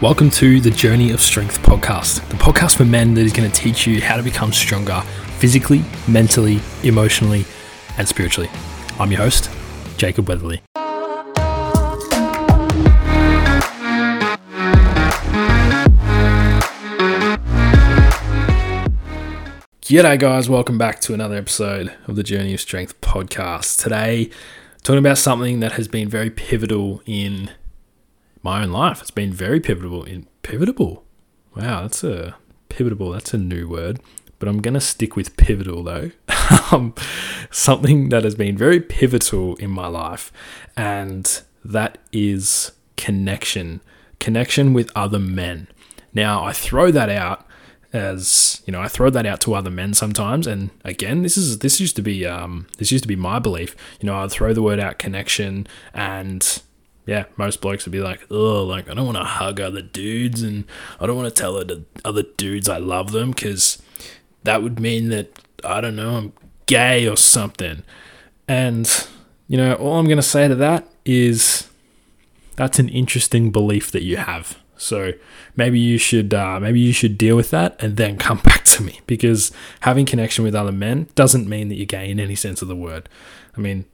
Welcome to the Journey of Strength podcast, the podcast for men that is going to teach you how to become stronger physically, mentally, emotionally, and spiritually. I'm your host, Jacob Weatherley. G'day, guys. Welcome back to another episode of the Journey of Strength podcast. Today, talking about something that has been very pivotal in my own life. It's been very pivotal. In pivotal, wow, that's a pivotal. That's a new word, but I'm gonna stick with pivotal though. um, something that has been very pivotal in my life, and that is connection. Connection with other men. Now I throw that out as you know, I throw that out to other men sometimes. And again, this is this used to be um, this used to be my belief. You know, I'd throw the word out connection, and yeah, most blokes would be like, oh, like I don't want to hug other dudes, and I don't want to tell other dudes I love them because that would mean that I don't know I'm gay or something. And you know, all I'm gonna say to that is that's an interesting belief that you have. So maybe you should uh, maybe you should deal with that and then come back to me because having connection with other men doesn't mean that you're gay in any sense of the word. I mean,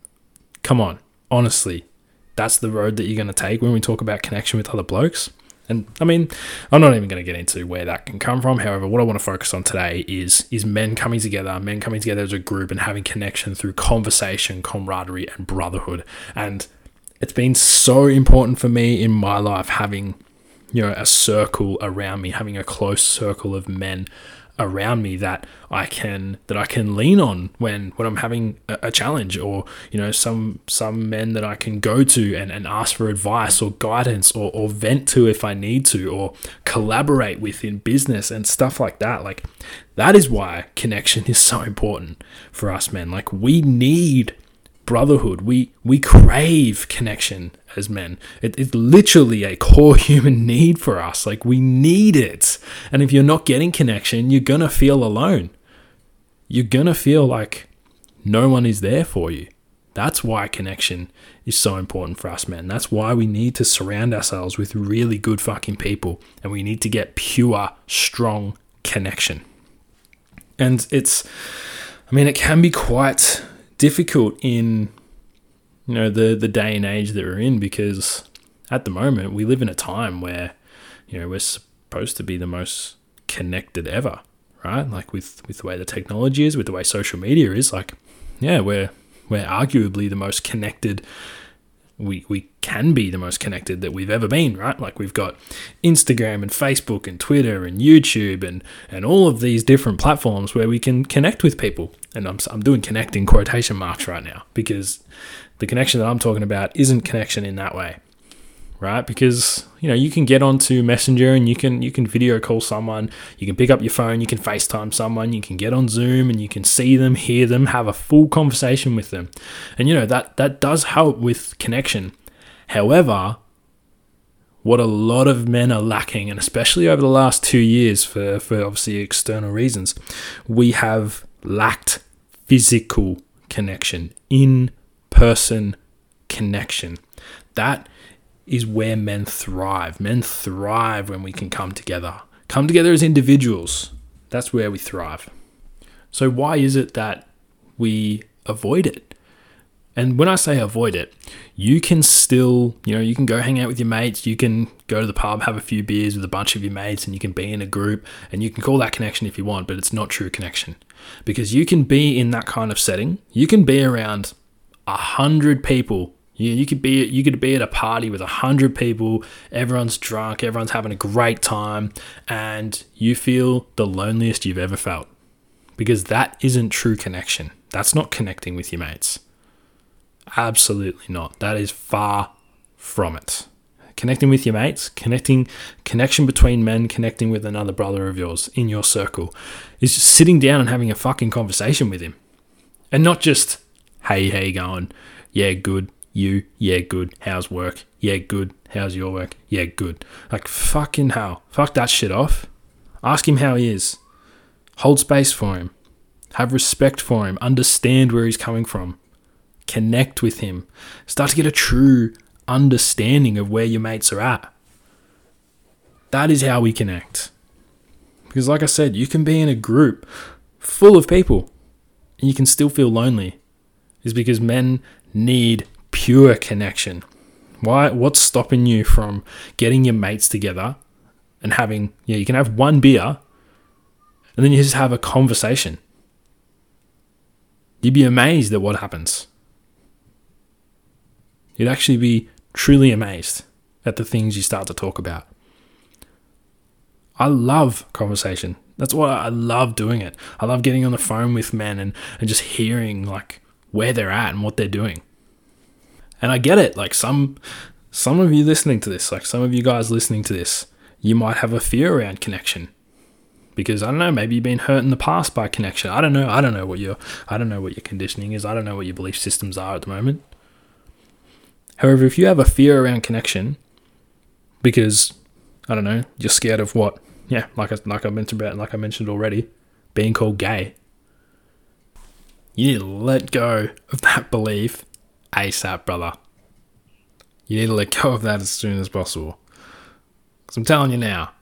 come on, honestly, that's the road that you're going to take when we talk about connection with other blokes. And I mean, I'm not even going to get into where that can come from. However, what I want to focus on today is is men coming together, men coming together as a group and having connection through conversation, camaraderie, and brotherhood. And it's been so important for me in my life having, you know, a circle around me, having a close circle of men around me that I can that I can lean on when when I'm having a, challenge or you know some some men that I can go to and, and ask for advice or guidance or, or vent to if I need to or collaborate with in business and stuff like that. Like that is why connection is so important for us men. Like we need brotherhood. We we crave connection as men. It, it's literally a core human need for us. Like we need it. And if you're not getting connection, you're gonna feel alone. You're gonna feel like no one is there for you. That's why connection is so important for us, men. That's why we need to surround ourselves with really good fucking people and we need to get pure, strong connection. And it's, I mean, it can be quite difficult in you know the the day and age that we're in because at the moment we live in a time where you know we're supposed to be the most connected ever right? Like with with the way the technology is with the way social media is like yeah we're we're arguably the most connected we we can be the most connected that we've ever been, right? Like we've got Instagram and Facebook and Twitter and YouTube and and all of these different platforms where we can connect with people. And I'm I'm doing connecting quotation marks right now because the connection that I'm talking about isn't connection in that way right? Because you know you can get onto Messenger and you can you can video call someone, you can pick up your phone, you can FaceTime someone, you can get on Zoom and you can see them, hear them, have a full conversation with them, and you know that that does help with connection. However, what a lot of men are lacking, and especially over the last two years, for for obviously external reasons, we have lacked physical connection, in person connection. That is where men thrive. Men thrive when we can come together. Come together as individuals. That's where we thrive. So, why is it that we avoid it? And when I say avoid it, you can still, you know, you can go hang out with your mates, you can go to the pub, have a few beers with a bunch of your mates, and you can be in a group, and you can call that connection if you want, but it's not true connection. Because you can be in that kind of setting, you can be around a hundred people you, you could be you could be at a party with a hundred people, everyone's drunk, everyone's having a great time, and you feel the loneliest you've ever felt. Because that isn't true connection. That's not connecting with your mates. Absolutely not. That is far from it. Connecting with your mates, connecting connection between men, connecting with another brother of yours in your circle, is just sitting down and having a fucking conversation with him. And not just, hey, you going? Yeah, good you, yeah, good. How's work? Yeah, good. How's your work? Yeah, good. Like, fucking hell. Fuck that shit off. Ask him how he is. Hold space for him. Have respect for him. Understand where he's coming from. Connect with him. Start to get a true understanding of where your mates are at. That is how we connect. Because, like I said, you can be in a group full of people and you can still feel lonely. Is because men need pure connection. Why? What's stopping you from getting your mates together and having? Yeah, you can have one beer, and then you just have a conversation. You'd be amazed at what happens. You'd actually be truly amazed at the things you start to talk about. I love conversation. That's why I love doing it. I love getting on the phone with men and, and just hearing like where they're at and what they're doing. And I get it. Like some some of you listening to this, like some of you guys listening to this, you might have a fear around connection. Because I don't know, maybe you've been hurt in the past by connection. I don't know. I don't know what your I don't know what your conditioning is. I don't know what your belief systems are at the moment. However, if you have a fear around connection, because I don't know, you're scared of what? Yeah, like I, like I mentioned about, like I mentioned already, being called gay. You need to let go of that belief ASAP, brother. You need to let go of that as soon as possible. Because I'm telling you now,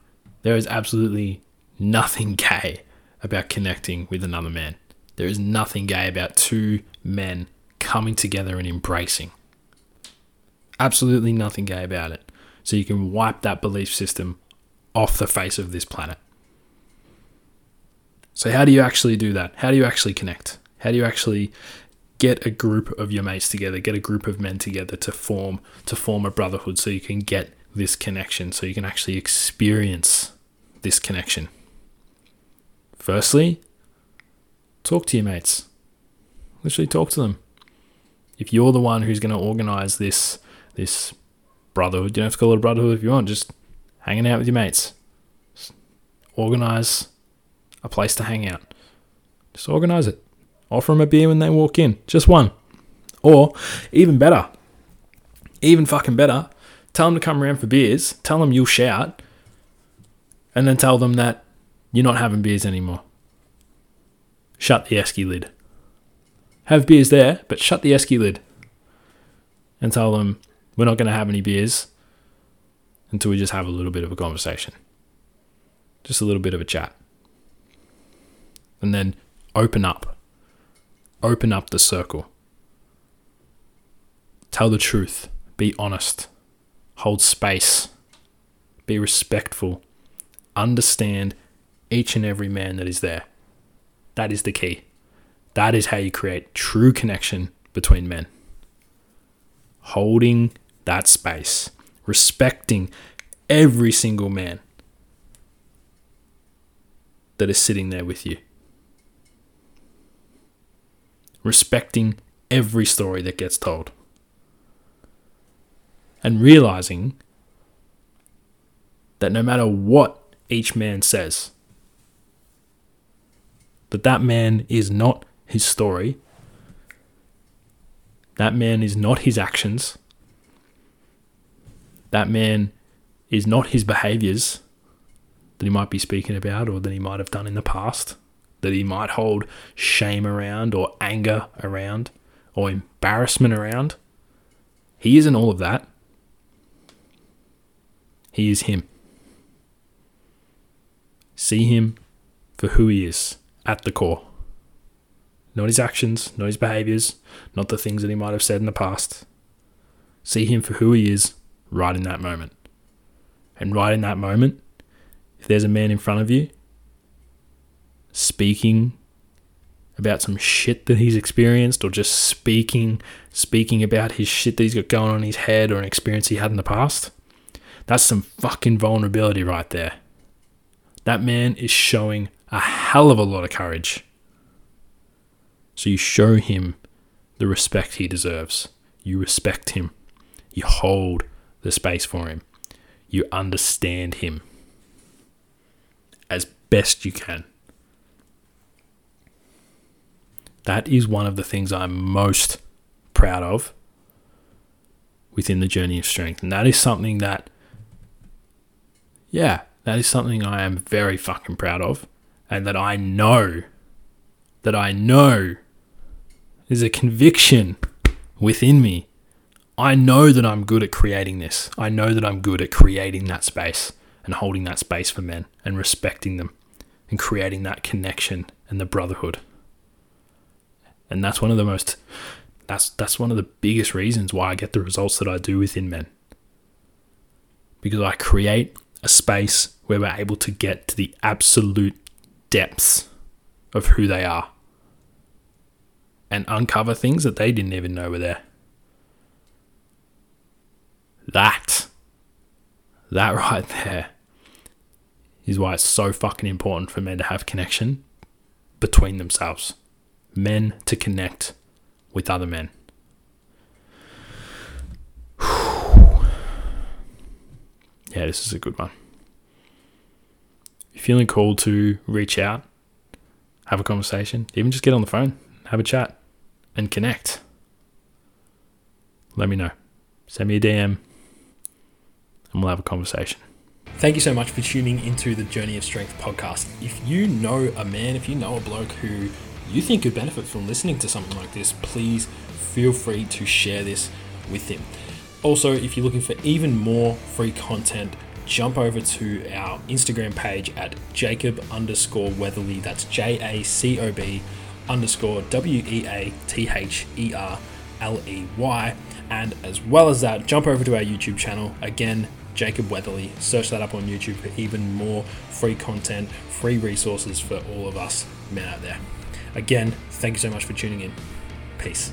there is absolutely nothing gay about connecting with another man. There is nothing gay about two men coming together and embracing. Absolutely nothing gay about it. So you can wipe that belief system off the face of this planet. So, how do you actually do that? How do you actually connect? How do you actually get a group of your mates together, get a group of men together to form to form a brotherhood so you can get this connection, so you can actually experience this connection? Firstly, talk to your mates. Literally talk to them. If you're the one who's going to organize this this brotherhood, you don't have to call it a brotherhood if you want, just hanging out with your mates. Just organize a place to hang out. Just organize it. Offer them a beer when they walk in, just one. Or even better, even fucking better, tell them to come around for beers. Tell them you'll shout, and then tell them that you're not having beers anymore. Shut the esky lid. Have beers there, but shut the esky lid. And tell them we're not going to have any beers until we just have a little bit of a conversation. Just a little bit of a chat. And then open up. Open up the circle. Tell the truth. Be honest. Hold space. Be respectful. Understand each and every man that is there. That is the key. That is how you create true connection between men. Holding that space, respecting every single man that is sitting there with you, respecting every story that gets told, and realizing that no matter what each man says, that that man is not his story, that man is not his actions, that man is not his behaviors that he might be speaking about or that he might have done in the past, that he might hold shame around or anger around or embarrassment around. He isn't all of that. He is him. See him for who he is at the core. Not his actions, not his behaviors, not the things that he might have said in the past. See him for who he is right in that moment. And right in that moment, if there's a man in front of you speaking about some shit that he's experienced or just speaking speaking about his shit that he's got going on in his head or an experience he had in the past, that's some fucking vulnerability right there. That man is showing a hell of a lot of courage. So you show him the respect he deserves. You respect him. You hold the space for him. You understand him as best you can. That is one of the things I'm most proud of within the journey of strength. And that is something that, yeah, that is something I am very fucking proud of. And that I know, that I know is a conviction within me I know that I'm good at creating this. I know that I'm good at creating that space and holding that space for men and respecting them and creating that connection and the brotherhood. And that's one of the most that's that's one of the biggest reasons why I get the results that I do within men. Because I create a space where we're able to get to the absolute depths of who they are and uncover things that they didn't even know were there. That, that right there, is why it's so fucking important for men to have connection between themselves. Men to connect with other men. yeah, this is a good one. You're feeling called to reach out, have a conversation, even just get on the phone, have a chat, and connect. Let me know. Send me a DM and we'll have a conversation. Thank you so much for tuning into the Journey of Strength podcast. If you know a man, if you know a bloke who you think could benefit from listening to something like this, please feel free to share this with him. Also, if you're looking for even more free content, jump over to our Instagram page at Jacob underscore Weatherley. That's J A C O B underscore W E A T H E R L E Y. And as well as that, jump over to our YouTube channel. Again, Jacob Weatherley. Search that up on YouTube for even more free content, free resources for all of us men out there. Again, thank you so much for tuning in. Peace.